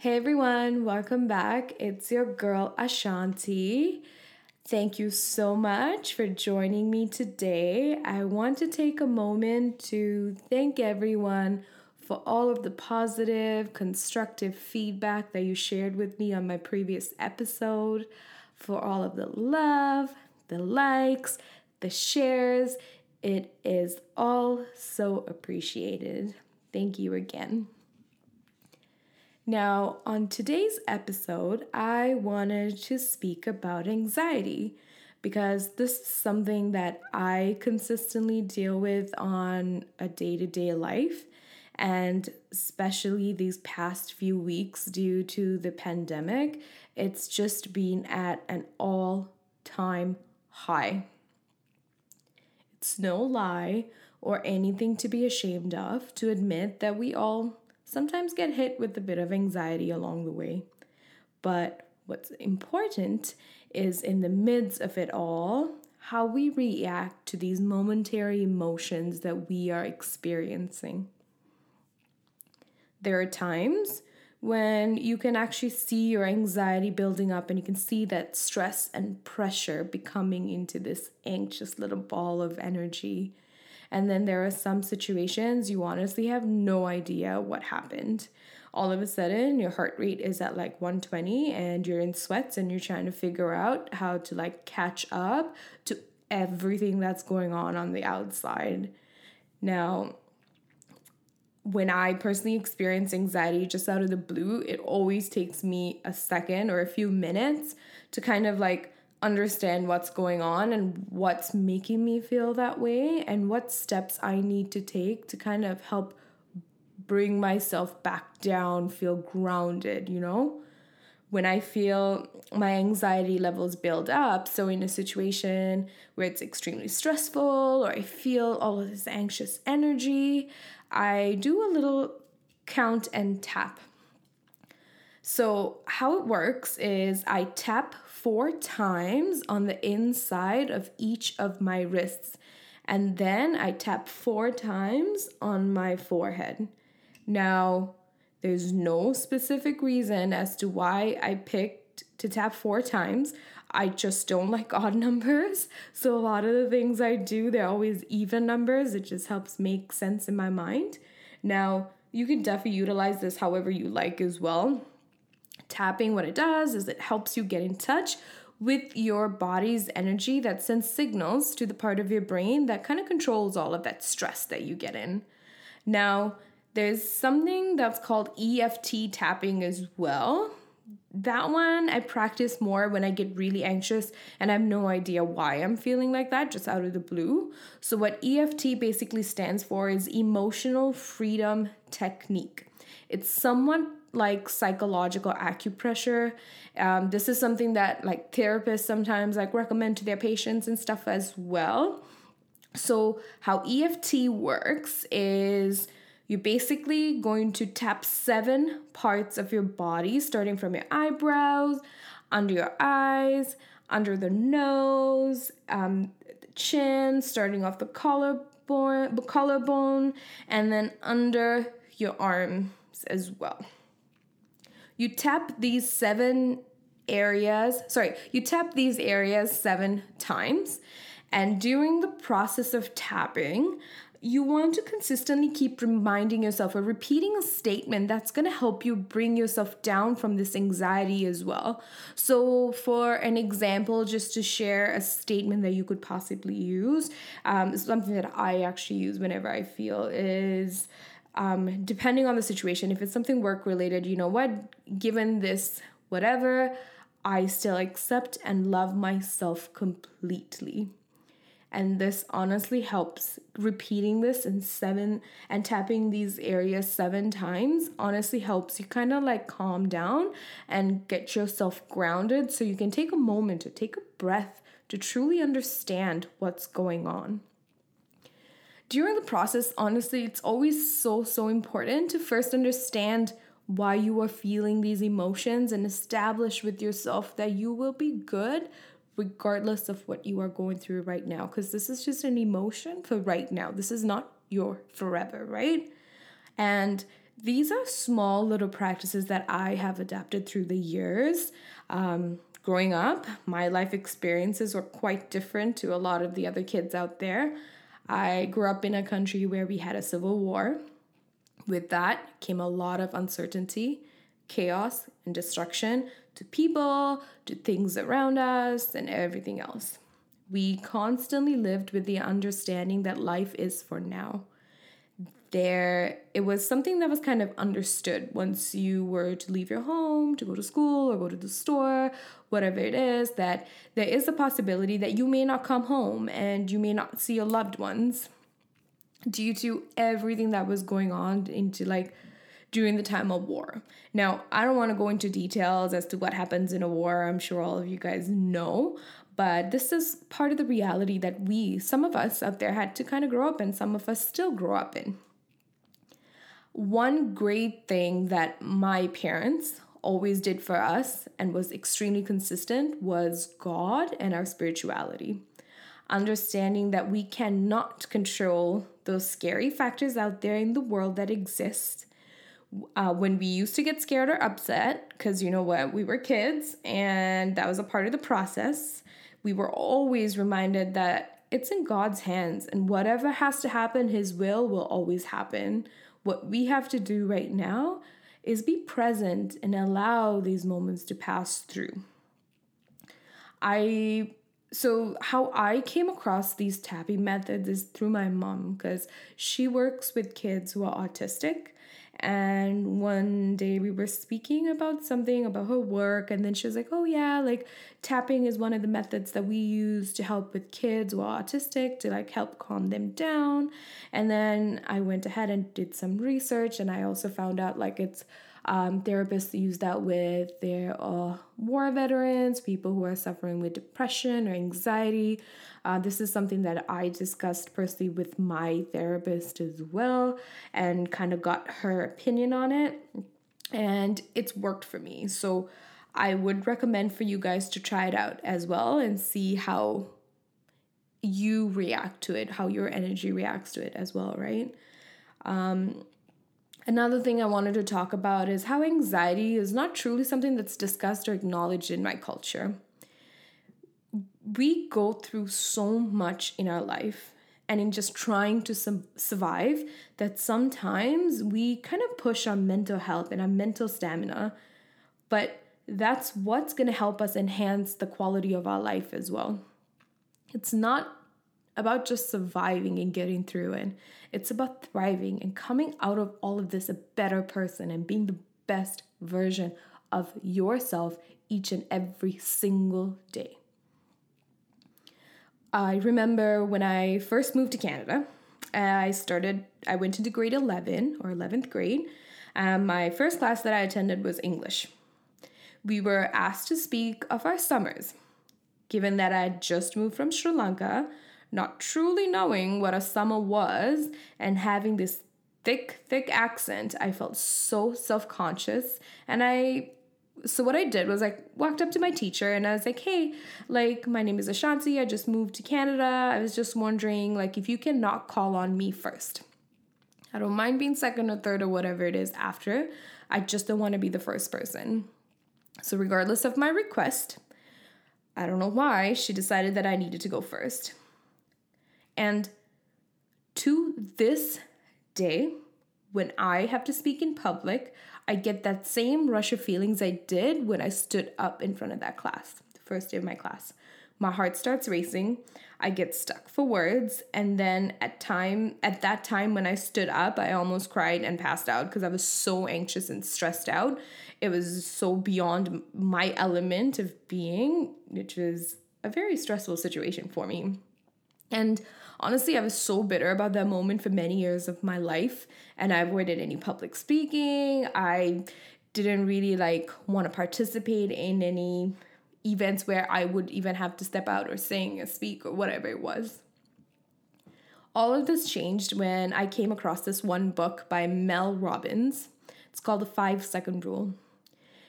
Hey everyone, welcome back. It's your girl Ashanti. Thank you so much for joining me today. I want to take a moment to thank everyone for all of the positive, constructive feedback that you shared with me on my previous episode, for all of the love, the likes, the shares. It is all so appreciated. Thank you again. Now, on today's episode, I wanted to speak about anxiety because this is something that I consistently deal with on a day to day life. And especially these past few weeks, due to the pandemic, it's just been at an all time high. It's no lie or anything to be ashamed of to admit that we all sometimes get hit with a bit of anxiety along the way. But what's important is in the midst of it all, how we react to these momentary emotions that we are experiencing. There are times when you can actually see your anxiety building up and you can see that stress and pressure becoming into this anxious little ball of energy and then there are some situations you honestly have no idea what happened. All of a sudden, your heart rate is at like 120 and you're in sweats and you're trying to figure out how to like catch up to everything that's going on on the outside. Now, when I personally experience anxiety just out of the blue, it always takes me a second or a few minutes to kind of like understand what's going on and what's making me feel that way and what steps I need to take to kind of help bring myself back down, feel grounded, you know? When I feel my anxiety levels build up, so in a situation where it's extremely stressful or I feel all of this anxious energy, I do a little count and tap. So, how it works is I tap four times on the inside of each of my wrists. And then I tap four times on my forehead. Now, there's no specific reason as to why I picked to tap four times. I just don't like odd numbers. So a lot of the things I do, they're always even numbers. It just helps make sense in my mind. Now, you can definitely utilize this however you like as well. Tapping, what it does is it helps you get in touch with your body's energy that sends signals to the part of your brain that kind of controls all of that stress that you get in. Now, there's something that's called EFT tapping as well. That one I practice more when I get really anxious and I have no idea why I'm feeling like that, just out of the blue. So, what EFT basically stands for is Emotional Freedom Technique. It's somewhat like psychological acupressure. Um, this is something that like therapists sometimes like recommend to their patients and stuff as well. So how EFT works is you're basically going to tap seven parts of your body, starting from your eyebrows, under your eyes, under the nose, um, the chin, starting off the collarbone, collarbone, and then under your arms as well you tap these seven areas, sorry, you tap these areas seven times. And during the process of tapping, you want to consistently keep reminding yourself or repeating a statement that's going to help you bring yourself down from this anxiety as well. So, for an example, just to share a statement that you could possibly use, um, something that I actually use whenever I feel is um, depending on the situation, if it's something work related, you know what, given this whatever, I still accept and love myself completely. And this honestly helps. Repeating this in seven and tapping these areas seven times honestly helps you kind of like calm down and get yourself grounded so you can take a moment to take a breath to truly understand what's going on during the process, honestly, it's always so, so important to first understand why you are feeling these emotions and establish with yourself that you will be good regardless of what you are going through right now. Because this is just an emotion for right now. This is not your forever, right? And these are small little practices that I have adapted through the years. Um, growing up, my life experiences were quite different to a lot of the other kids out there. I grew up in a country where we had a civil war. With that came a lot of uncertainty, chaos, and destruction to people, to things around us, and everything else. We constantly lived with the understanding that life is for now there it was something that was kind of understood once you were to leave your home to go to school or go to the store whatever it is that there is a possibility that you may not come home and you may not see your loved ones due to everything that was going on into like during the time of war. Now, I don't want to go into details as to what happens in a war. I'm sure all of you guys know, but this is part of the reality that we, some of us out there, had to kind of grow up in, some of us still grow up in. One great thing that my parents always did for us and was extremely consistent was God and our spirituality. Understanding that we cannot control those scary factors out there in the world that exist. Uh, when we used to get scared or upset, because you know what, we were kids and that was a part of the process, we were always reminded that it's in God's hands and whatever has to happen, His will will always happen what we have to do right now is be present and allow these moments to pass through. I so how I came across these tapping methods is through my mom because she works with kids who are autistic and one day we were speaking about something about her work, and then she was like, Oh, yeah, like tapping is one of the methods that we use to help with kids who are autistic to like help calm them down. And then I went ahead and did some research, and I also found out like it's um, therapists use that with their uh, war veterans, people who are suffering with depression or anxiety. Uh, this is something that I discussed personally with my therapist as well and kind of got her opinion on it. And it's worked for me. So I would recommend for you guys to try it out as well and see how you react to it, how your energy reacts to it as well, right? Um, Another thing I wanted to talk about is how anxiety is not truly something that's discussed or acknowledged in my culture. We go through so much in our life and in just trying to su- survive that sometimes we kind of push our mental health and our mental stamina, but that's what's going to help us enhance the quality of our life as well. It's not about just surviving and getting through it. It's about thriving and coming out of all of this a better person and being the best version of yourself each and every single day. I remember when I first moved to Canada, I started, I went into grade 11 or 11th grade. Um, my first class that I attended was English. We were asked to speak of our summers. Given that I had just moved from Sri Lanka, not truly knowing what a summer was and having this thick, thick accent, I felt so self conscious. And I, so what I did was I walked up to my teacher and I was like, hey, like, my name is Ashanti. I just moved to Canada. I was just wondering, like, if you can not call on me first. I don't mind being second or third or whatever it is after. I just don't want to be the first person. So, regardless of my request, I don't know why, she decided that I needed to go first. And to this day, when I have to speak in public, I get that same rush of feelings I did when I stood up in front of that class, the first day of my class. My heart starts racing. I get stuck for words, and then at time at that time when I stood up, I almost cried and passed out because I was so anxious and stressed out. It was so beyond my element of being, which was a very stressful situation for me. And honestly, I was so bitter about that moment for many years of my life, and I avoided any public speaking. I didn't really like want to participate in any events where I would even have to step out or sing or speak or whatever it was. All of this changed when I came across this one book by Mel Robbins. It's called The Five Second Rule.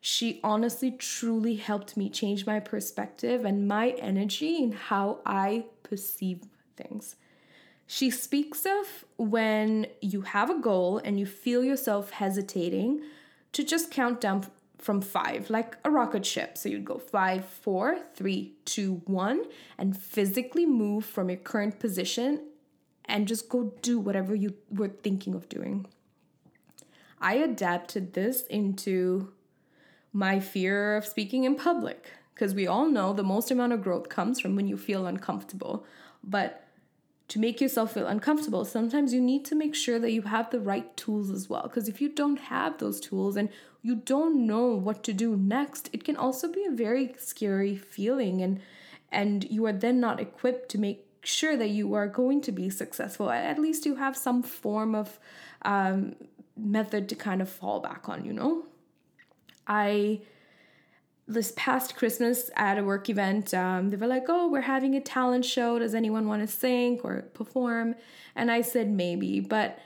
She honestly, truly helped me change my perspective and my energy and how I perceive things. She speaks of when you have a goal and you feel yourself hesitating to just count down from five, like a rocket ship. So you'd go five, four, three, two, one, and physically move from your current position and just go do whatever you were thinking of doing. I adapted this into my fear of speaking in public because we all know the most amount of growth comes from when you feel uncomfortable. But to make yourself feel uncomfortable, sometimes you need to make sure that you have the right tools as well. Because if you don't have those tools and you don't know what to do next, it can also be a very scary feeling and and you are then not equipped to make sure that you are going to be successful. At least you have some form of um, method to kind of fall back on, you know? I this past Christmas at a work event, um, they were like, "Oh, we're having a talent show. Does anyone want to sing or perform?" And I said maybe, but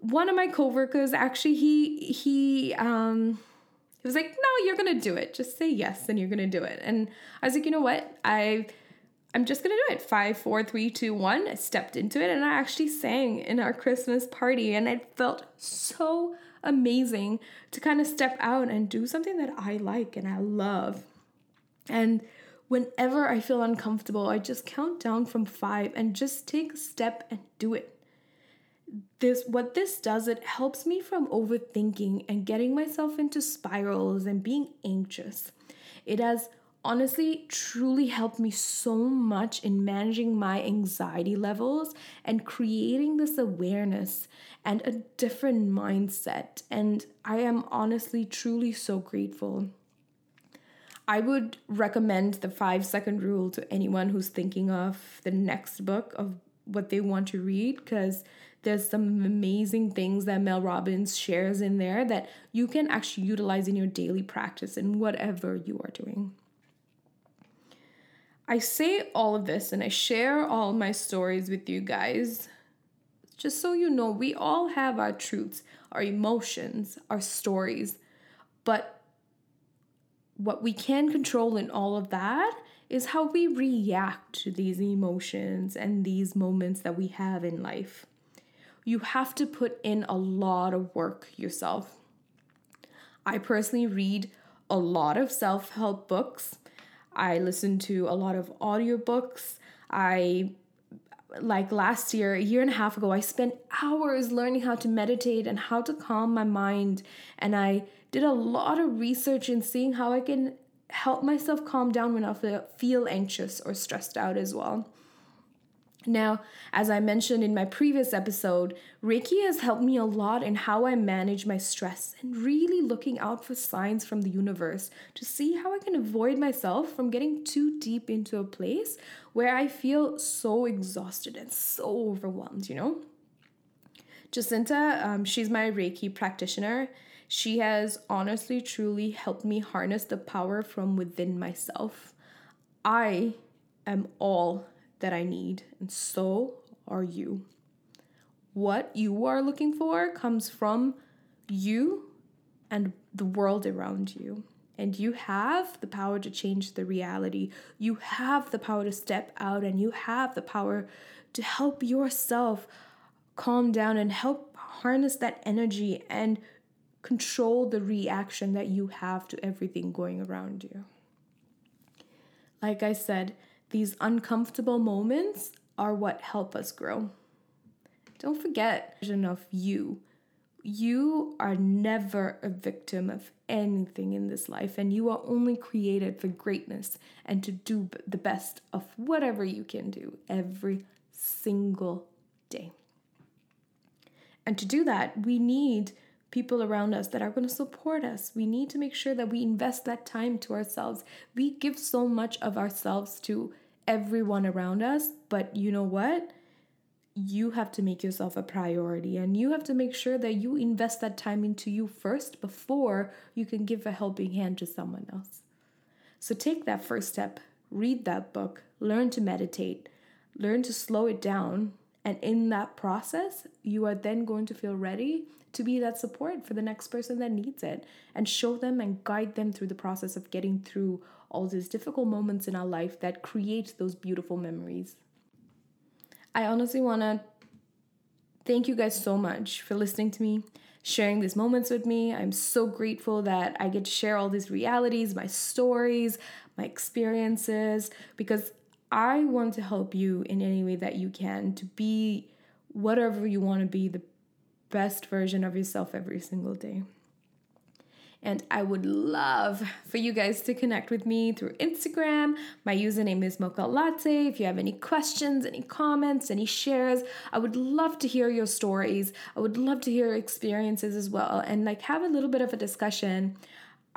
one of my coworkers actually he he um he was like, "No, you're gonna do it. Just say yes, and you're gonna do it." And I was like, "You know what? I." I'm just gonna do it. Five, four, three, two, one. I stepped into it and I actually sang in our Christmas party, and it felt so amazing to kind of step out and do something that I like and I love. And whenever I feel uncomfortable, I just count down from five and just take a step and do it. This what this does, it helps me from overthinking and getting myself into spirals and being anxious. It has honestly truly helped me so much in managing my anxiety levels and creating this awareness and a different mindset. And I am honestly truly so grateful. I would recommend the five second rule to anyone who's thinking of the next book of what they want to read because there's some amazing things that Mel Robbins shares in there that you can actually utilize in your daily practice and whatever you are doing. I say all of this and I share all my stories with you guys just so you know, we all have our truths, our emotions, our stories, but what we can control in all of that is how we react to these emotions and these moments that we have in life. You have to put in a lot of work yourself. I personally read a lot of self help books I listen to a lot of audiobooks. I like last year, a year and a half ago, I spent hours learning how to meditate and how to calm my mind. And I did a lot of research in seeing how I can help myself calm down when I feel anxious or stressed out as well. Now, as I mentioned in my previous episode, Reiki has helped me a lot in how I manage my stress and really looking out for signs from the universe to see how I can avoid myself from getting too deep into a place where I feel so exhausted and so overwhelmed, you know? Jacinta, um, she's my Reiki practitioner. She has honestly, truly helped me harness the power from within myself. I am all that I need, and so are you. What you are looking for comes from you and the world around you. And you have the power to change the reality. You have the power to step out and you have the power to help yourself calm down and help harness that energy and control the reaction that you have to everything going around you. Like I said, these uncomfortable moments are what help us grow. Don't forget of you. You are never a victim of anything in this life, and you are only created for greatness and to do the best of whatever you can do every single day. And to do that, we need people around us that are going to support us. We need to make sure that we invest that time to ourselves. We give so much of ourselves to everyone around us, but you know what? You have to make yourself a priority and you have to make sure that you invest that time into you first before you can give a helping hand to someone else. So take that first step, read that book, learn to meditate, learn to slow it down. And in that process, you are then going to feel ready to be that support for the next person that needs it and show them and guide them through the process of getting through all these difficult moments in our life that create those beautiful memories. I honestly want to thank you guys so much for listening to me, sharing these moments with me. I'm so grateful that I get to share all these realities, my stories, my experiences, because I want to help you in any way that you can to be whatever you want to be, the best version of yourself every single day. And I would love for you guys to connect with me through Instagram. My username is Mocha Latte. If you have any questions, any comments, any shares, I would love to hear your stories. I would love to hear your experiences as well and like have a little bit of a discussion.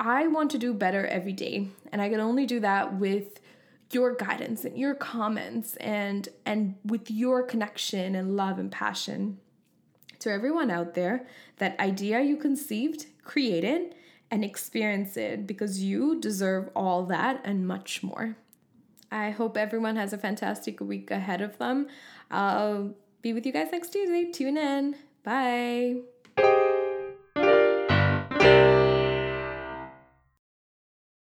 I want to do better every day, and I can only do that with your guidance and your comments and and with your connection and love and passion to everyone out there that idea you conceived created and experience it because you deserve all that and much more. I hope everyone has a fantastic week ahead of them. I'll be with you guys next Tuesday. Tune in. Bye.